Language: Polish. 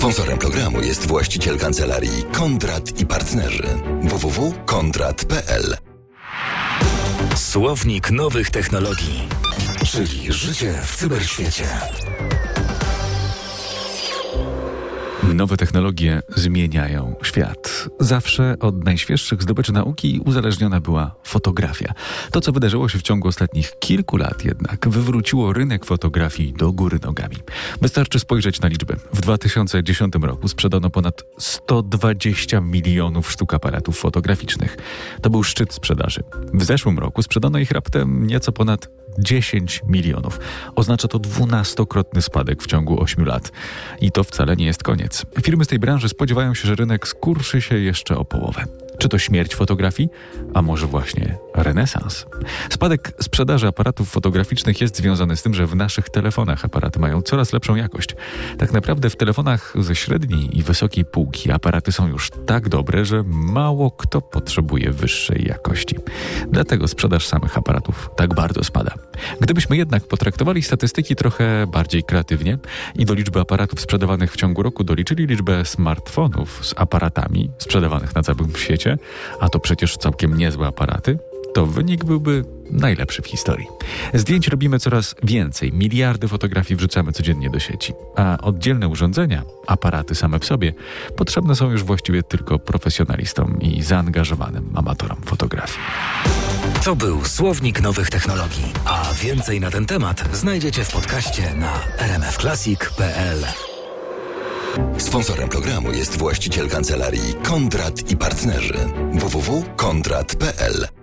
Sponsorem programu jest właściciel kancelarii Kondrat i Partnerzy www.kondrat.pl Słownik nowych technologii, czyli życie w cyberświecie. Nowe technologie zmieniają świat. Zawsze od najświeższych zdobyczy nauki uzależniona była fotografia. To, co wydarzyło się w ciągu ostatnich kilku lat jednak, wywróciło rynek fotografii do góry nogami. Wystarczy spojrzeć na liczbę. W 2010 roku sprzedano ponad 120 milionów sztuk aparatów fotograficznych. To był szczyt sprzedaży. W zeszłym roku sprzedano ich raptem nieco ponad 10 milionów. Oznacza to dwunastokrotny spadek w ciągu 8 lat. I to wcale nie jest koniec. Firmy z tej branży spodziewają się, że rynek skurczy się jeszcze o połowę. Czy to śmierć fotografii? A może właśnie renesans? Spadek sprzedaży aparatów fotograficznych jest związany z tym, że w naszych telefonach aparaty mają coraz lepszą jakość. Tak naprawdę w telefonach ze średniej i wysokiej półki aparaty są już tak dobre, że mało kto potrzebuje wyższej jakości. Dlatego sprzedaż samych aparatów tak bardzo spada. Gdybyśmy jednak potraktowali statystyki trochę bardziej kreatywnie i do liczby aparatów sprzedawanych w ciągu roku doliczyli liczbę smartfonów z aparatami sprzedawanych na całym świecie, a to przecież całkiem niezłe aparaty, to wynik byłby najlepszy w historii. Zdjęć robimy coraz więcej, miliardy fotografii wrzucamy codziennie do sieci, a oddzielne urządzenia, aparaty same w sobie, potrzebne są już właściwie tylko profesjonalistom i zaangażowanym amatorom fotografii. To był Słownik nowych technologii, a więcej na ten temat znajdziecie w podcaście na rmfclassic.pl. Sponsorem programu jest właściciel kancelarii Kondrat i Partnerzy www.kondrat.pl